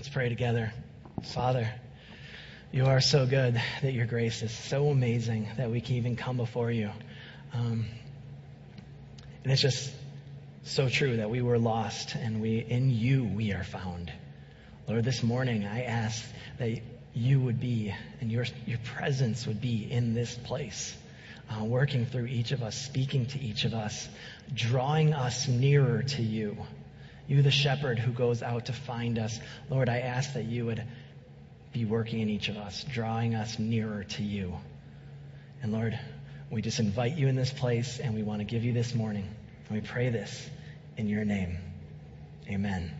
Let's pray together. Father, you are so good that your grace is so amazing that we can even come before you. Um, and it's just so true that we were lost and we in you we are found. Lord, this morning I ask that you would be and your, your presence would be in this place, uh, working through each of us, speaking to each of us, drawing us nearer to you. You, the shepherd who goes out to find us. Lord, I ask that you would be working in each of us, drawing us nearer to you. And Lord, we just invite you in this place and we want to give you this morning. And we pray this in your name. Amen.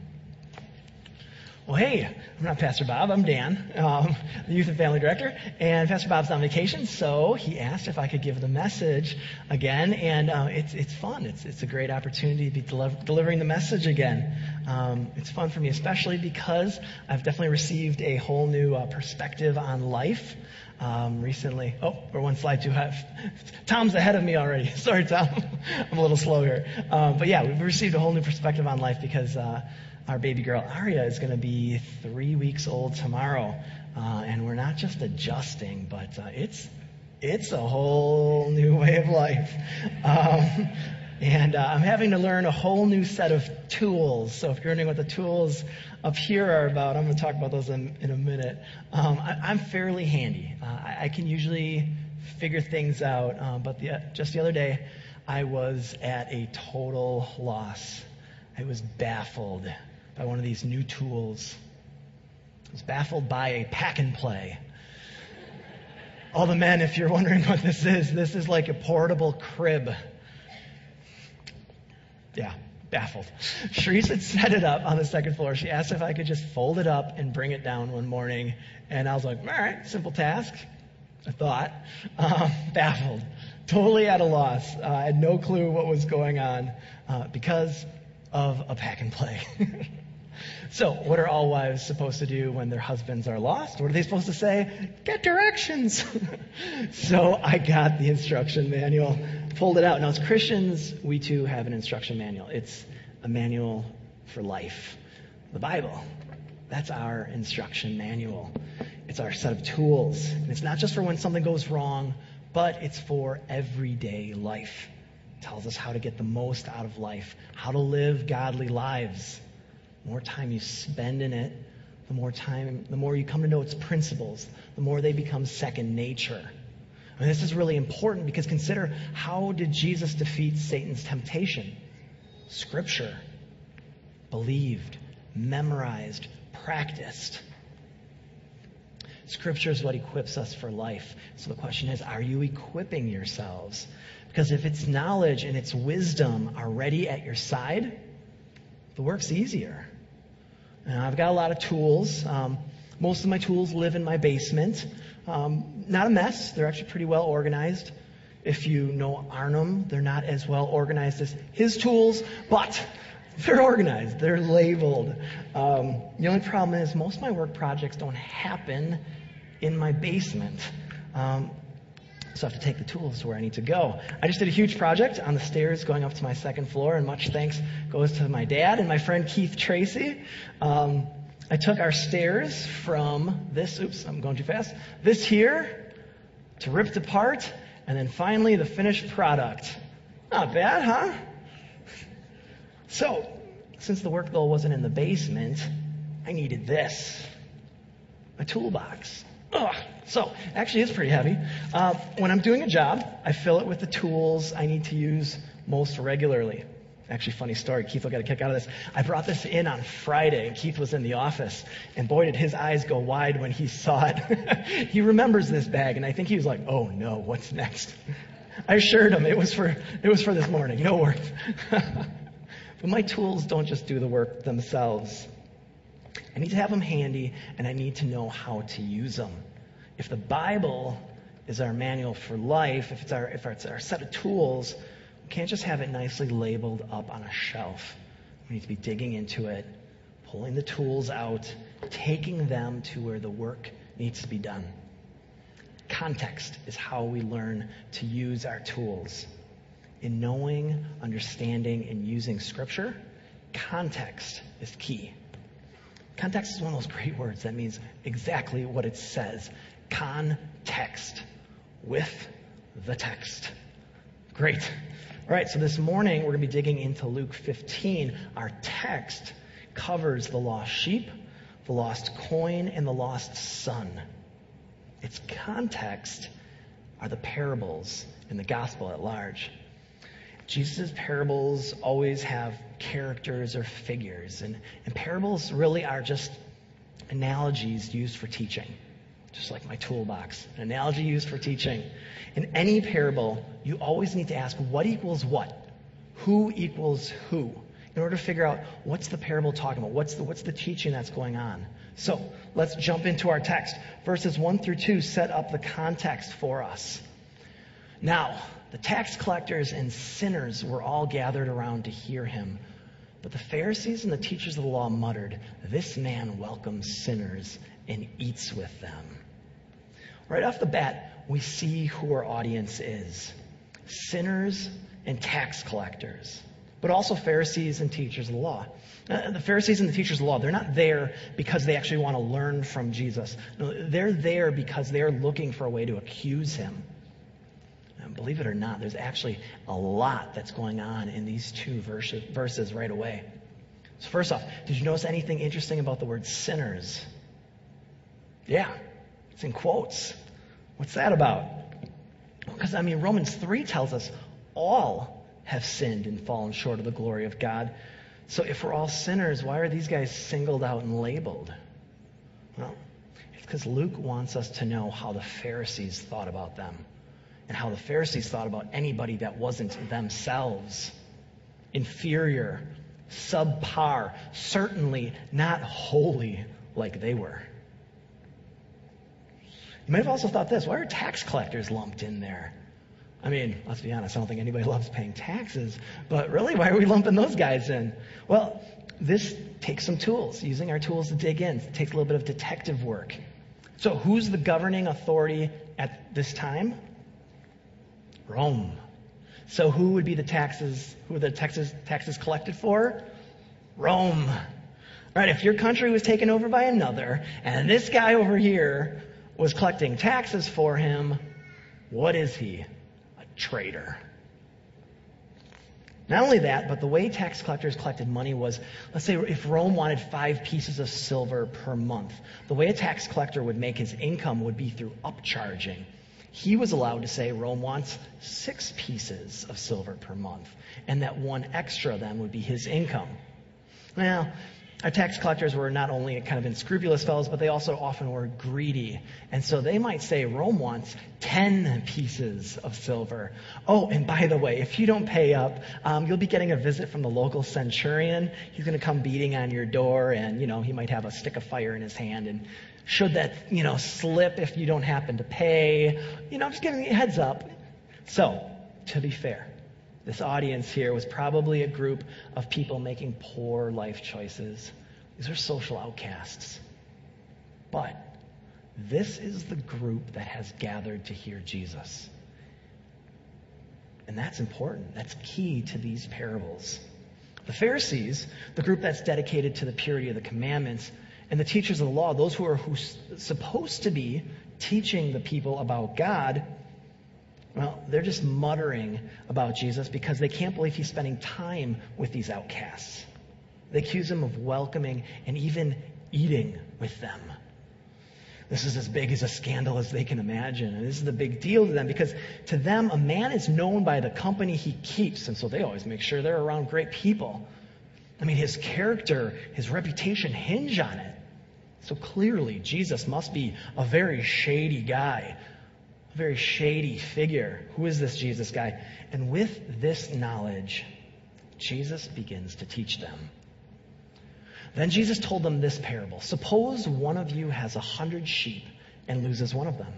Well, hey, I'm not Pastor Bob. I'm Dan, um, the youth and family director. And Pastor Bob's on vacation, so he asked if I could give the message again. And uh, it's it's fun. It's it's a great opportunity to be deliver- delivering the message again. Um, it's fun for me, especially because I've definitely received a whole new uh, perspective on life. Um, recently, oh, we're one slide too high. Tom's ahead of me already. Sorry, Tom. I'm a little slow here. Um, but yeah, we've received a whole new perspective on life because. Uh, our baby girl Aria is going to be three weeks old tomorrow, uh, and we're not just adjusting, but uh, it's it's a whole new way of life. Um, and uh, I'm having to learn a whole new set of tools. So if you're wondering what the tools up here are about, I'm going to talk about those in, in a minute. Um, I, am fairly handy. Uh, I, I, can usually figure things out, uh, but the, just the other day, I was at a total loss. I was baffled by one of these new tools. I was baffled by a pack and play. All the men, if you're wondering what this is, this is like a portable crib. Yeah, baffled. Sharice had set it up on the second floor. She asked if I could just fold it up and bring it down one morning. And I was like, all right, simple task. I thought. Um, baffled. Totally at a loss. Uh, I had no clue what was going on uh, because of a pack and play. So, what are all wives supposed to do when their husbands are lost? What are they supposed to say? Get directions. so, I got the instruction manual, pulled it out. Now, as Christians, we too have an instruction manual. It's a manual for life. The Bible, that's our instruction manual. It's our set of tools. And it's not just for when something goes wrong, but it's for everyday life. It tells us how to get the most out of life, how to live godly lives more time you spend in it, the more time, the more you come to know its principles, the more they become second nature. And this is really important because consider how did Jesus defeat Satan's temptation? Scripture. Believed, memorized, practiced. Scripture is what equips us for life. So the question is, are you equipping yourselves? Because if its knowledge and its wisdom are ready at your side, the work's easier. And I've got a lot of tools. Um, most of my tools live in my basement. Um, not a mess. They're actually pretty well organized. If you know Arnhem, they're not as well organized as his tools, but they're organized. They're labeled. Um, the only problem is most of my work projects don't happen in my basement. Um, so I have to take the tools to where I need to go. I just did a huge project on the stairs going up to my second floor, and much thanks goes to my dad and my friend Keith Tracy. Um, I took our stairs from this, oops, I'm going too fast, this here to ripped apart, and then finally the finished product. Not bad, huh? So, since the work though wasn't in the basement, I needed this a toolbox. Ugh. So, actually, it's pretty heavy. Uh, when I'm doing a job, I fill it with the tools I need to use most regularly. Actually, funny story. Keith will get a kick out of this. I brought this in on Friday, and Keith was in the office, and boy, did his eyes go wide when he saw it. he remembers this bag, and I think he was like, "Oh no, what's next?" I assured him it was for it was for this morning. No worries. but my tools don't just do the work themselves. I need to have them handy, and I need to know how to use them. If the Bible is our manual for life, if it's our, if it's our set of tools, we can't just have it nicely labeled up on a shelf. We need to be digging into it, pulling the tools out, taking them to where the work needs to be done. Context is how we learn to use our tools. In knowing, understanding, and using Scripture, context is key. Context is one of those great words that means exactly what it says. Context with the text. Great. All right, so this morning we're going to be digging into Luke 15. Our text covers the lost sheep, the lost coin, and the lost son. Its context are the parables in the gospel at large. Jesus' parables always have characters or figures, and, and parables really are just analogies used for teaching, just like my toolbox. An analogy used for teaching. In any parable, you always need to ask what equals what? Who equals who? In order to figure out what's the parable talking about? What's the, what's the teaching that's going on? So let's jump into our text. Verses 1 through 2 set up the context for us. Now, the tax collectors and sinners were all gathered around to hear him. But the Pharisees and the teachers of the law muttered, This man welcomes sinners and eats with them. Right off the bat, we see who our audience is sinners and tax collectors, but also Pharisees and teachers of the law. Uh, the Pharisees and the teachers of the law, they're not there because they actually want to learn from Jesus. No, they're there because they're looking for a way to accuse him. Believe it or not, there's actually a lot that's going on in these two verses, verses right away. So, first off, did you notice anything interesting about the word sinners? Yeah, it's in quotes. What's that about? Because, I mean, Romans 3 tells us all have sinned and fallen short of the glory of God. So, if we're all sinners, why are these guys singled out and labeled? Well, it's because Luke wants us to know how the Pharisees thought about them and how the Pharisees thought about anybody that wasn't themselves. Inferior, subpar, certainly not holy like they were. You might have also thought this why are tax collectors lumped in there? I mean, let's be honest, I don't think anybody loves paying taxes, but really, why are we lumping those guys in? Well, this takes some tools, using our tools to dig in. It takes a little bit of detective work. So, who's the governing authority at this time? Rome. So who would be the taxes, who are the taxes, taxes collected for? Rome. Right, if your country was taken over by another, and this guy over here was collecting taxes for him, what is he? A traitor. Not only that, but the way tax collectors collected money was, let's say if Rome wanted five pieces of silver per month, the way a tax collector would make his income would be through upcharging he was allowed to say Rome wants six pieces of silver per month, and that one extra then would be his income. Now, our tax collectors were not only kind of unscrupulous fellows, but they also often were greedy. And so they might say Rome wants 10 pieces of silver. Oh, and by the way, if you don't pay up, um, you'll be getting a visit from the local centurion. He's going to come beating on your door, and, you know, he might have a stick of fire in his hand and should that, you know, slip if you don't happen to pay? You know, I'm just giving you a heads up. So, to be fair, this audience here was probably a group of people making poor life choices. These are social outcasts. But this is the group that has gathered to hear Jesus. And that's important. That's key to these parables. The Pharisees, the group that's dedicated to the purity of the commandments, and the teachers of the law, those who are who's supposed to be teaching the people about God, well, they're just muttering about Jesus because they can't believe he's spending time with these outcasts. They accuse him of welcoming and even eating with them. This is as big as a scandal as they can imagine. And this is the big deal to them because to them, a man is known by the company he keeps. And so they always make sure they're around great people. I mean, his character, his reputation hinge on it. So clearly, Jesus must be a very shady guy, a very shady figure. Who is this Jesus guy? And with this knowledge, Jesus begins to teach them. Then Jesus told them this parable Suppose one of you has a hundred sheep and loses one of them.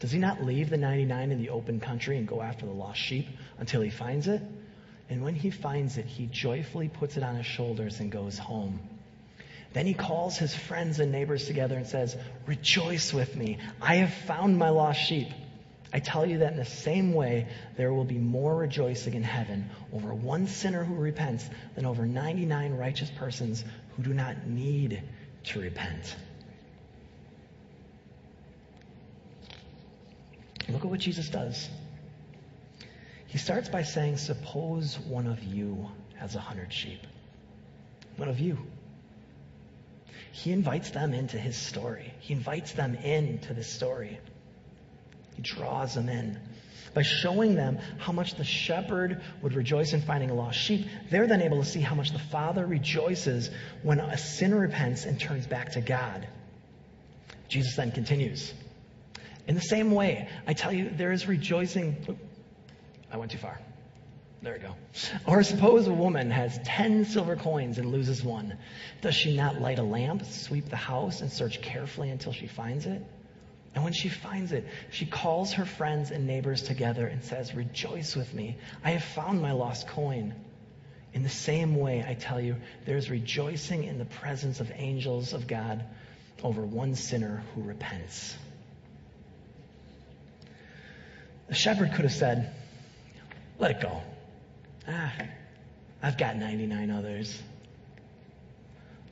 Does he not leave the 99 in the open country and go after the lost sheep until he finds it? And when he finds it, he joyfully puts it on his shoulders and goes home. Then he calls his friends and neighbors together and says, Rejoice with me. I have found my lost sheep. I tell you that in the same way, there will be more rejoicing in heaven over one sinner who repents than over 99 righteous persons who do not need to repent. Look at what Jesus does. He starts by saying, Suppose one of you has a hundred sheep. One of you. He invites them into his story. He invites them into this story. He draws them in. By showing them how much the shepherd would rejoice in finding a lost sheep, they're then able to see how much the Father rejoices when a sinner repents and turns back to God. Jesus then continues. In the same way, I tell you, there is rejoicing. I went too far. There we go. Or suppose a woman has ten silver coins and loses one. Does she not light a lamp, sweep the house, and search carefully until she finds it? And when she finds it, she calls her friends and neighbors together and says, Rejoice with me. I have found my lost coin. In the same way, I tell you, there is rejoicing in the presence of angels of God over one sinner who repents. The shepherd could have said, Let it go. Ah, I've got 99 others.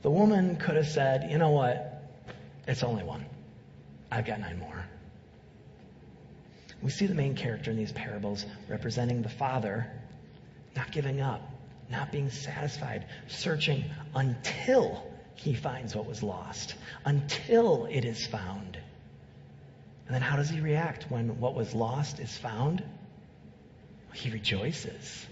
The woman could have said, You know what? It's only one. I've got nine more. We see the main character in these parables representing the father not giving up, not being satisfied, searching until he finds what was lost, until it is found. And then how does he react when what was lost is found? He rejoices.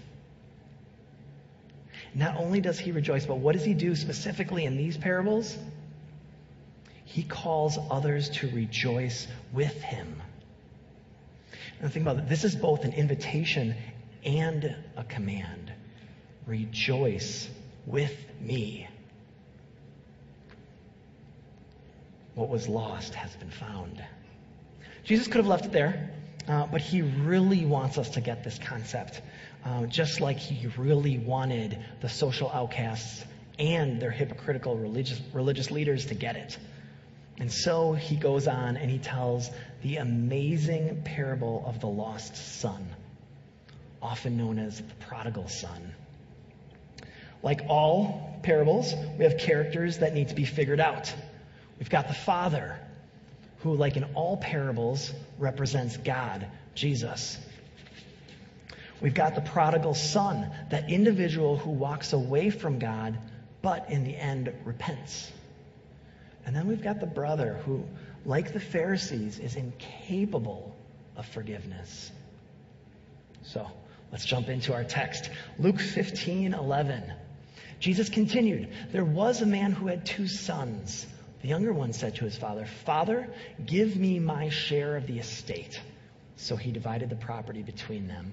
Not only does he rejoice, but what does he do specifically in these parables? he calls others to rejoice with him. And think about it. This is both an invitation and a command. Rejoice with me. What was lost has been found. Jesus could have left it there, uh, but he really wants us to get this concept. Uh, just like he really wanted the social outcasts and their hypocritical religious, religious leaders to get it. And so he goes on and he tells the amazing parable of the lost son, often known as the prodigal son. Like all parables, we have characters that need to be figured out. We've got the father, who, like in all parables, represents God, Jesus. We've got the prodigal son, that individual who walks away from God, but in the end repents. And then we've got the brother who, like the Pharisees, is incapable of forgiveness. So let's jump into our text. Luke 15 11. Jesus continued, There was a man who had two sons. The younger one said to his father, Father, give me my share of the estate. So he divided the property between them.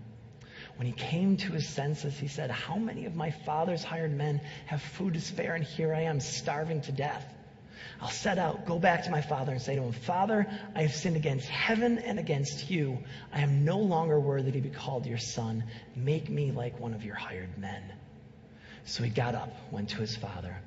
When he came to his senses, he said, How many of my father's hired men have food to spare, and here I am starving to death? I'll set out, go back to my father, and say to him, Father, I have sinned against heaven and against you. I am no longer worthy to be called your son. Make me like one of your hired men. So he got up, went to his father.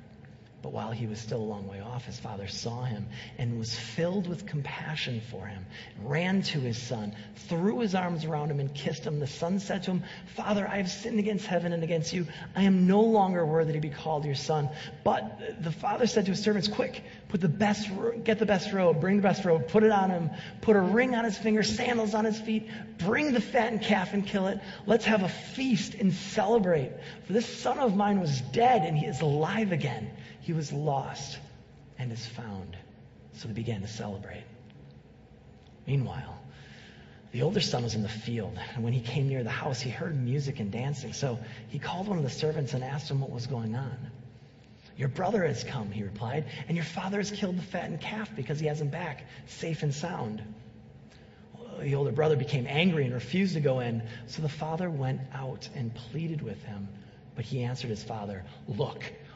But while he was still a long way off, his father saw him and was filled with compassion for him, ran to his son, threw his arms around him, and kissed him. The son said to him, Father, I have sinned against heaven and against you. I am no longer worthy to be called your son. But the father said to his servants, Quick, put the best, get the best robe, bring the best robe, put it on him, put a ring on his finger, sandals on his feet, bring the fattened calf and kill it. Let's have a feast and celebrate. For this son of mine was dead and he is alive again he was lost and is found. So they began to celebrate. Meanwhile, the older son was in the field, and when he came near the house, he heard music and dancing. So he called one of the servants and asked him what was going on. Your brother has come, he replied, and your father has killed the fattened calf because he has him back, safe and sound. The older brother became angry and refused to go in, so the father went out and pleaded with him. But he answered his father, Look,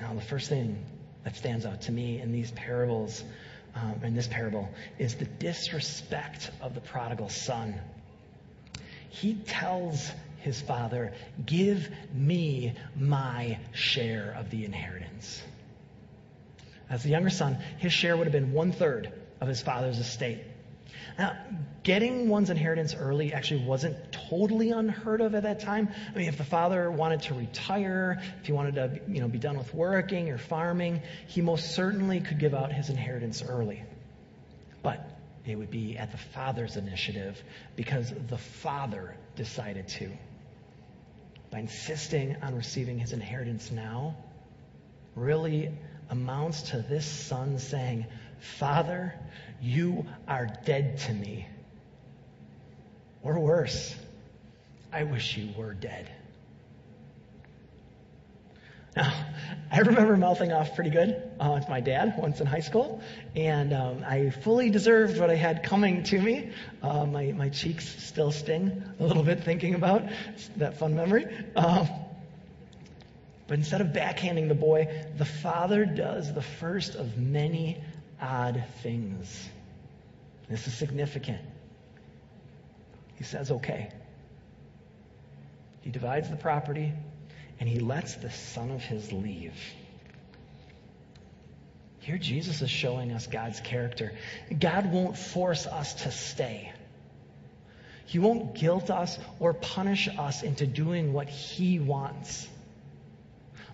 Now, the first thing that stands out to me in these parables, um, in this parable, is the disrespect of the prodigal son. He tells his father, Give me my share of the inheritance. As the younger son, his share would have been one third of his father's estate. Now, getting one's inheritance early actually wasn't totally unheard of at that time. I mean, if the father wanted to retire, if he wanted to, you know, be done with working or farming, he most certainly could give out his inheritance early. But it would be at the father's initiative because the father decided to. By insisting on receiving his inheritance now, really amounts to this son saying, Father, you are dead to me. Or worse, I wish you were dead. Now, I remember mouthing off pretty good uh, with my dad once in high school, and um, I fully deserved what I had coming to me. Uh, my, my cheeks still sting a little bit thinking about that fun memory. Um, but instead of backhanding the boy, the father does the first of many odd things. This is significant. He says, okay. He divides the property and he lets the son of his leave. Here, Jesus is showing us God's character. God won't force us to stay. He won't guilt us or punish us into doing what He wants.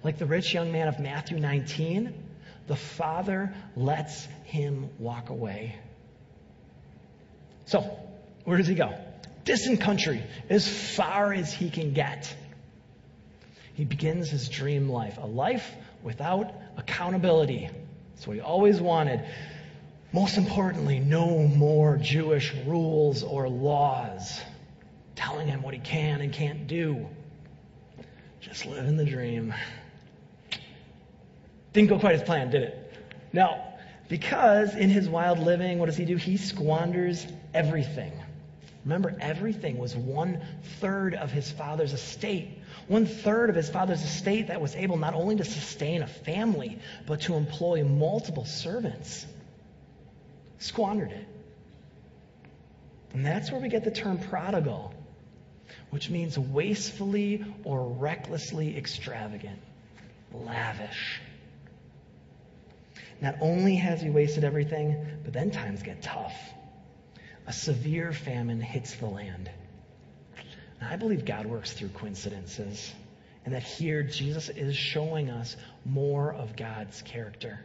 Like the rich young man of Matthew 19, the Father lets him walk away. So, where does he go? Distant country, as far as he can get. He begins his dream life, a life without accountability. That's what he always wanted. Most importantly, no more Jewish rules or laws telling him what he can and can't do. Just living the dream. Didn't go quite as planned, did it? No. Because in his wild living, what does he do? He squanders everything. Remember, everything was one third of his father's estate. One third of his father's estate that was able not only to sustain a family, but to employ multiple servants. Squandered it. And that's where we get the term prodigal, which means wastefully or recklessly extravagant, lavish. Not only has he wasted everything, but then times get tough. A severe famine hits the land. And I believe God works through coincidences. And that here Jesus is showing us more of God's character.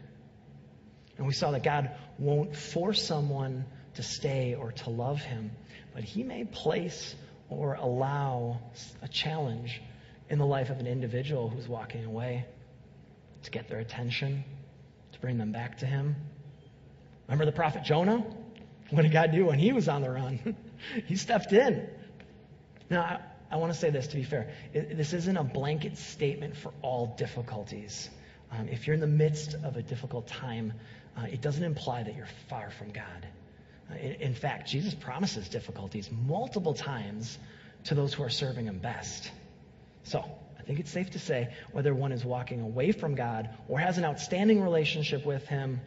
And we saw that God won't force someone to stay or to love him, but he may place or allow a challenge in the life of an individual who's walking away to get their attention, to bring them back to Him. Remember the prophet Jonah? What did God do when he was on the run? he stepped in. Now, I, I, want to say this to be fair. It, this isn't a blanket statement for all difficulties. Um, if you're in the midst of a difficult time, uh, it doesn't imply that you're far from God. Uh, in, in fact, Jesus promises difficulties multiple times to those who are serving Him best. So, think it's safe to say whether one is walking away from God or has an outstanding relationship with Him,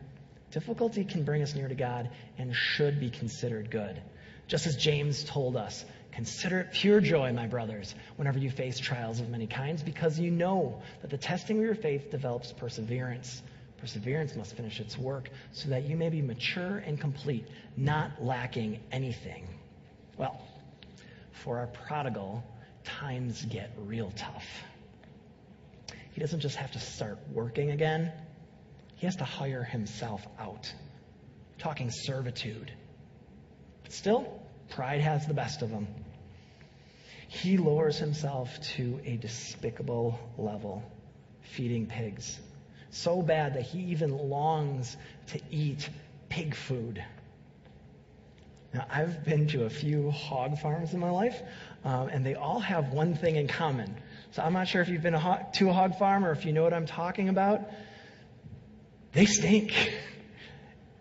difficulty can bring us near to God and should be considered good. Just as James told us, consider it pure joy, my brothers, whenever you face trials of many kinds, because you know that the testing of your faith develops perseverance. Perseverance must finish its work so that you may be mature and complete, not lacking anything. Well, for our prodigal, times get real tough. He doesn't just have to start working again, he has to hire himself out. Talking servitude. But still, pride has the best of him. He lowers himself to a despicable level, feeding pigs. So bad that he even longs to eat pig food. Now, I've been to a few hog farms in my life, um, and they all have one thing in common. So I'm not sure if you've been a to a hog farm or if you know what I'm talking about. They stink.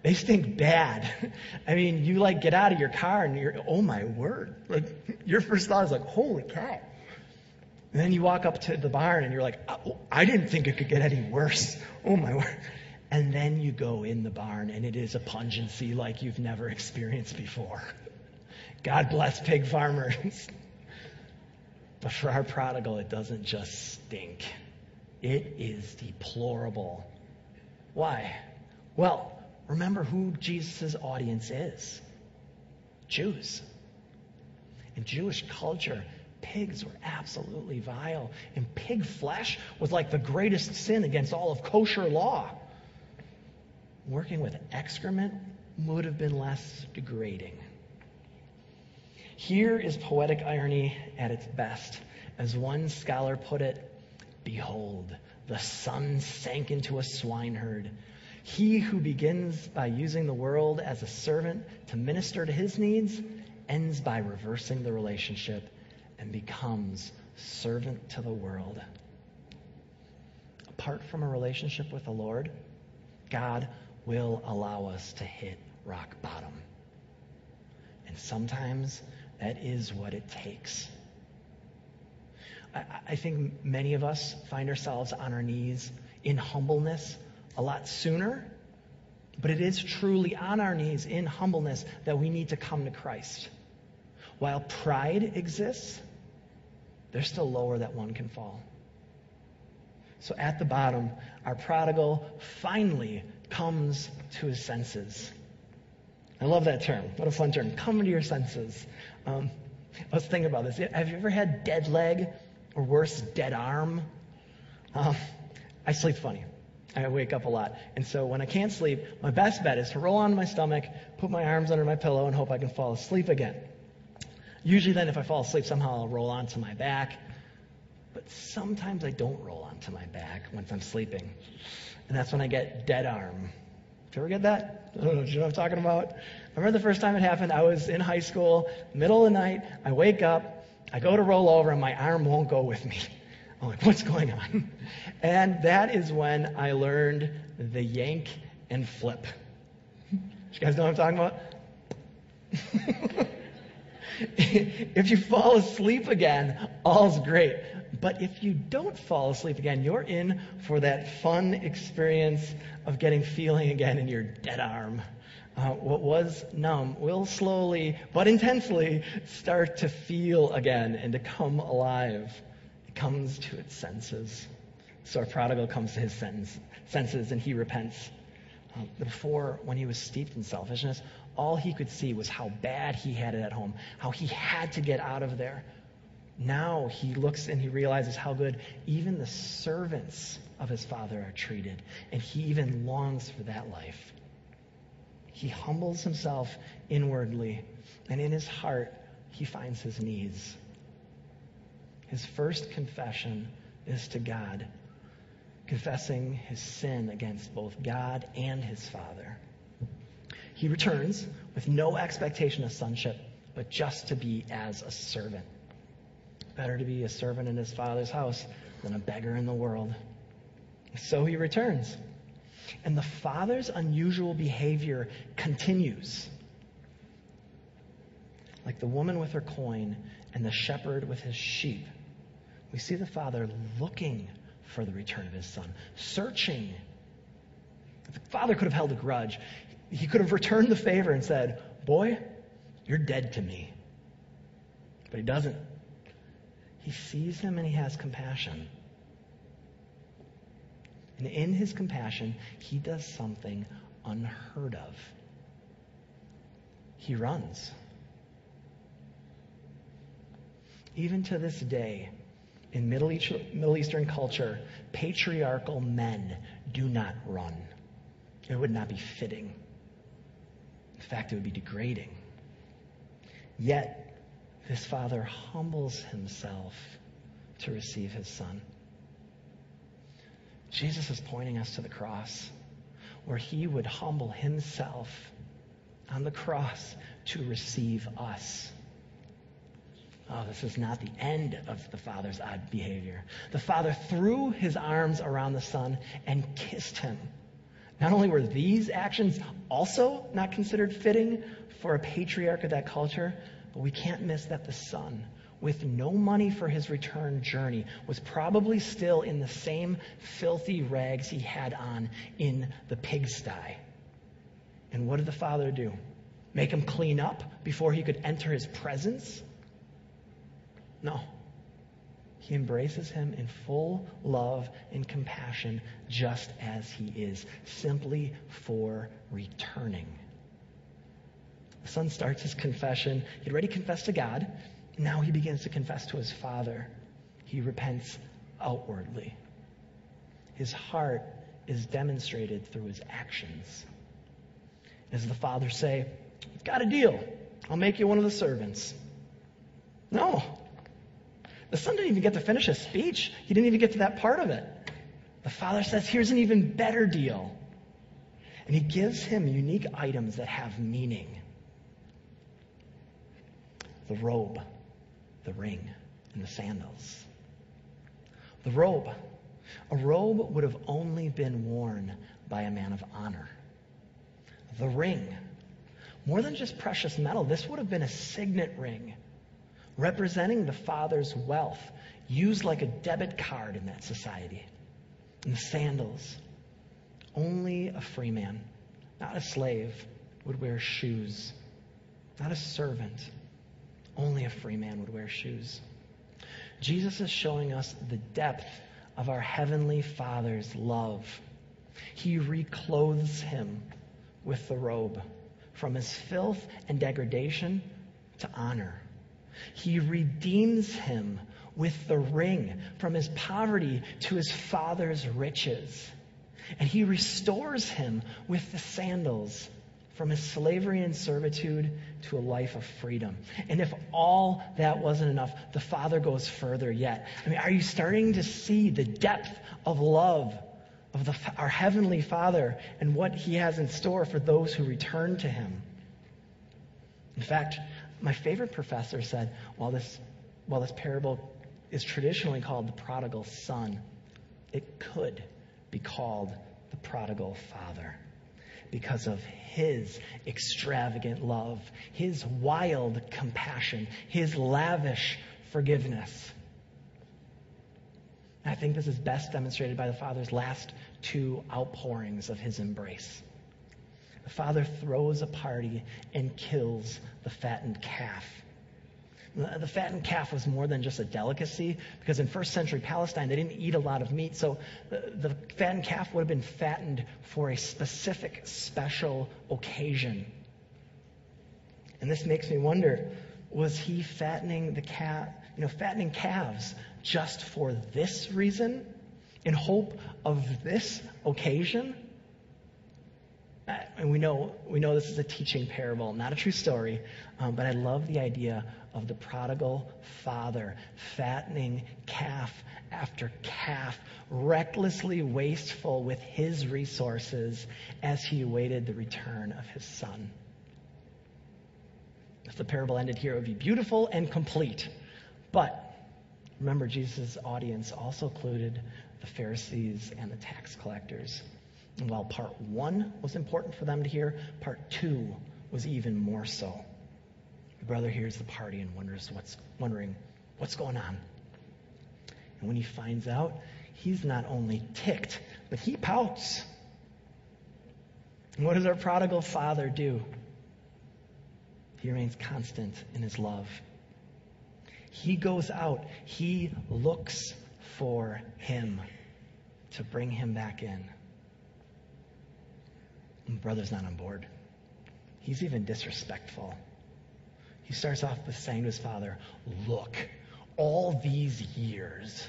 They stink bad. I mean, you like get out of your car and you're, oh my word. Like, your first thought is like, holy cow. And then you walk up to the barn and you're like, uh, oh, I didn't think it could get any worse. Oh my word. And then you go in the barn and it is a pungency like you've never experienced before. God bless pig farmers. But for our prodigal, it doesn't just stink. It is deplorable. Why? Well, remember who Jesus' audience is Jews. In Jewish culture, pigs were absolutely vile. And pig flesh was like the greatest sin against all of kosher law. Working with excrement would have been less degrading. Here is poetic irony at its best. As one scholar put it, Behold, the son sank into a swineherd. He who begins by using the world as a servant to minister to his needs ends by reversing the relationship and becomes servant to the world. Apart from a relationship with the Lord, God will allow us to hit rock bottom. And sometimes that is what it takes. I, I think many of us find ourselves on our knees in humbleness a lot sooner, but it is truly on our knees in humbleness that we need to come to Christ. While pride exists, there's still lower that one can fall. So at the bottom, our prodigal finally comes to his senses. I love that term. What a fun term. Come to your senses. Um, I was thinking about this. Have you ever had dead leg or worse, dead arm? Um, I sleep funny. I wake up a lot. And so when I can't sleep, my best bet is to roll on my stomach, put my arms under my pillow, and hope I can fall asleep again. Usually, then, if I fall asleep, somehow I'll roll onto my back. But sometimes I don't roll onto my back once I'm sleeping. And that's when I get dead arm. Did you ever get that? I don't know. Do you know what I'm talking about? I remember the first time it happened. I was in high school, middle of the night. I wake up, I go to roll over, and my arm won't go with me. I'm like, what's going on? And that is when I learned the yank and flip. You guys know what I'm talking about? if you fall asleep again, all's great. But if you don't fall asleep again, you're in for that fun experience of getting feeling again in your dead arm. Uh, what was numb will slowly but intensely start to feel again and to come alive. It comes to its senses. So our prodigal comes to his senses and he repents. Uh, before, when he was steeped in selfishness, all he could see was how bad he had it at home, how he had to get out of there. Now he looks and he realizes how good even the servants of his father are treated, and he even longs for that life. He humbles himself inwardly, and in his heart, he finds his needs. His first confession is to God, confessing his sin against both God and his father. He returns with no expectation of sonship, but just to be as a servant. Better to be a servant in his father's house than a beggar in the world. So he returns. And the father's unusual behavior continues. Like the woman with her coin and the shepherd with his sheep, we see the father looking for the return of his son, searching. The father could have held a grudge he could have returned the favor and said, Boy, you're dead to me. But he doesn't. He sees him and he has compassion. And in his compassion, he does something unheard of. He runs. Even to this day, in Middle Eastern culture, patriarchal men do not run. It would not be fitting. In fact, it would be degrading. Yet, this father humbles himself to receive his son. Jesus is pointing us to the cross, where he would humble himself on the cross to receive us. Oh, this is not the end of the Father's odd behavior. The Father threw his arms around the Son and kissed him. Not only were these actions also not considered fitting for a patriarch of that culture, but we can't miss that the Son, with no money for his return journey, was probably still in the same filthy rags he had on in the pigsty. And what did the Father do? Make him clean up before he could enter his presence? No. He embraces him in full love and compassion, just as he is, simply for returning. The son starts his confession. He'd already confessed to God. Now he begins to confess to his father. He repents outwardly. His heart is demonstrated through his actions. Does the father say, I've Got a deal. I'll make you one of the servants? No. The son didn't even get to finish his speech. He didn't even get to that part of it. The father says, Here's an even better deal. And he gives him unique items that have meaning the robe, the ring, and the sandals. The robe. A robe would have only been worn by a man of honor. The ring. More than just precious metal, this would have been a signet ring representing the father's wealth, used like a debit card in that society. And the sandals. Only a free man, not a slave, would wear shoes. Not a servant. Only a free man would wear shoes. Jesus is showing us the depth of our Heavenly Father's love. He reclothes him with the robe from his filth and degradation to honor. He redeems him with the ring from his poverty to his father's riches. And he restores him with the sandals from his slavery and servitude to a life of freedom. And if all that wasn't enough, the Father goes further yet. I mean, are you starting to see the depth of love of the, our Heavenly Father and what He has in store for those who return to Him? In fact, my favorite professor said, while this, while this parable is traditionally called the prodigal son, it could be called the prodigal father because of his extravagant love, his wild compassion, his lavish forgiveness. I think this is best demonstrated by the Father's last two outpourings of his embrace. The father throws a party and kills the fattened calf. The fattened calf was more than just a delicacy because in first century Palestine they didn't eat a lot of meat. So the, fattened calf would have been fattened for a specific, special occasion. And this makes me wonder was he fattening the calf, you know, fattening calves just for this reason in hope of this occasion? and we know we know this is a teaching parable, not a true story, um, but I love the idea of the prodigal father fattening calf after calf, recklessly wasteful with his resources as he awaited the return of his son. If the parable ended here, it would be beautiful and complete. But remember, Jesus' audience also included the Pharisees and the tax collectors. And while part one was important for them to hear, part two was even more so. The brother hears the party and wonders what's wondering what's going on. And when he finds out, he's not only ticked, but he pouts. And what does our prodigal father do? He remains constant in his love. He goes out, he looks for him to bring him back in brother's not on board. He's even disrespectful. He starts off with saying to his father, Look, all these years.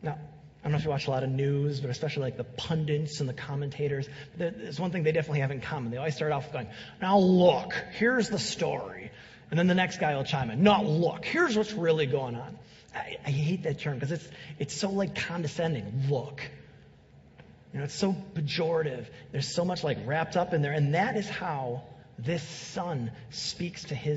Now, I don't know if you watch a lot of news, but especially like the pundits and the commentators. There's one thing they definitely have in common. They always start off going, Now look, here's the story. And then the next guy will chime in, Now look, here's what's really going on. I, I hate that term because it's, it's so like condescending. Look. You know, it's so pejorative. There's so much like wrapped up in there. And that is how this son speaks to his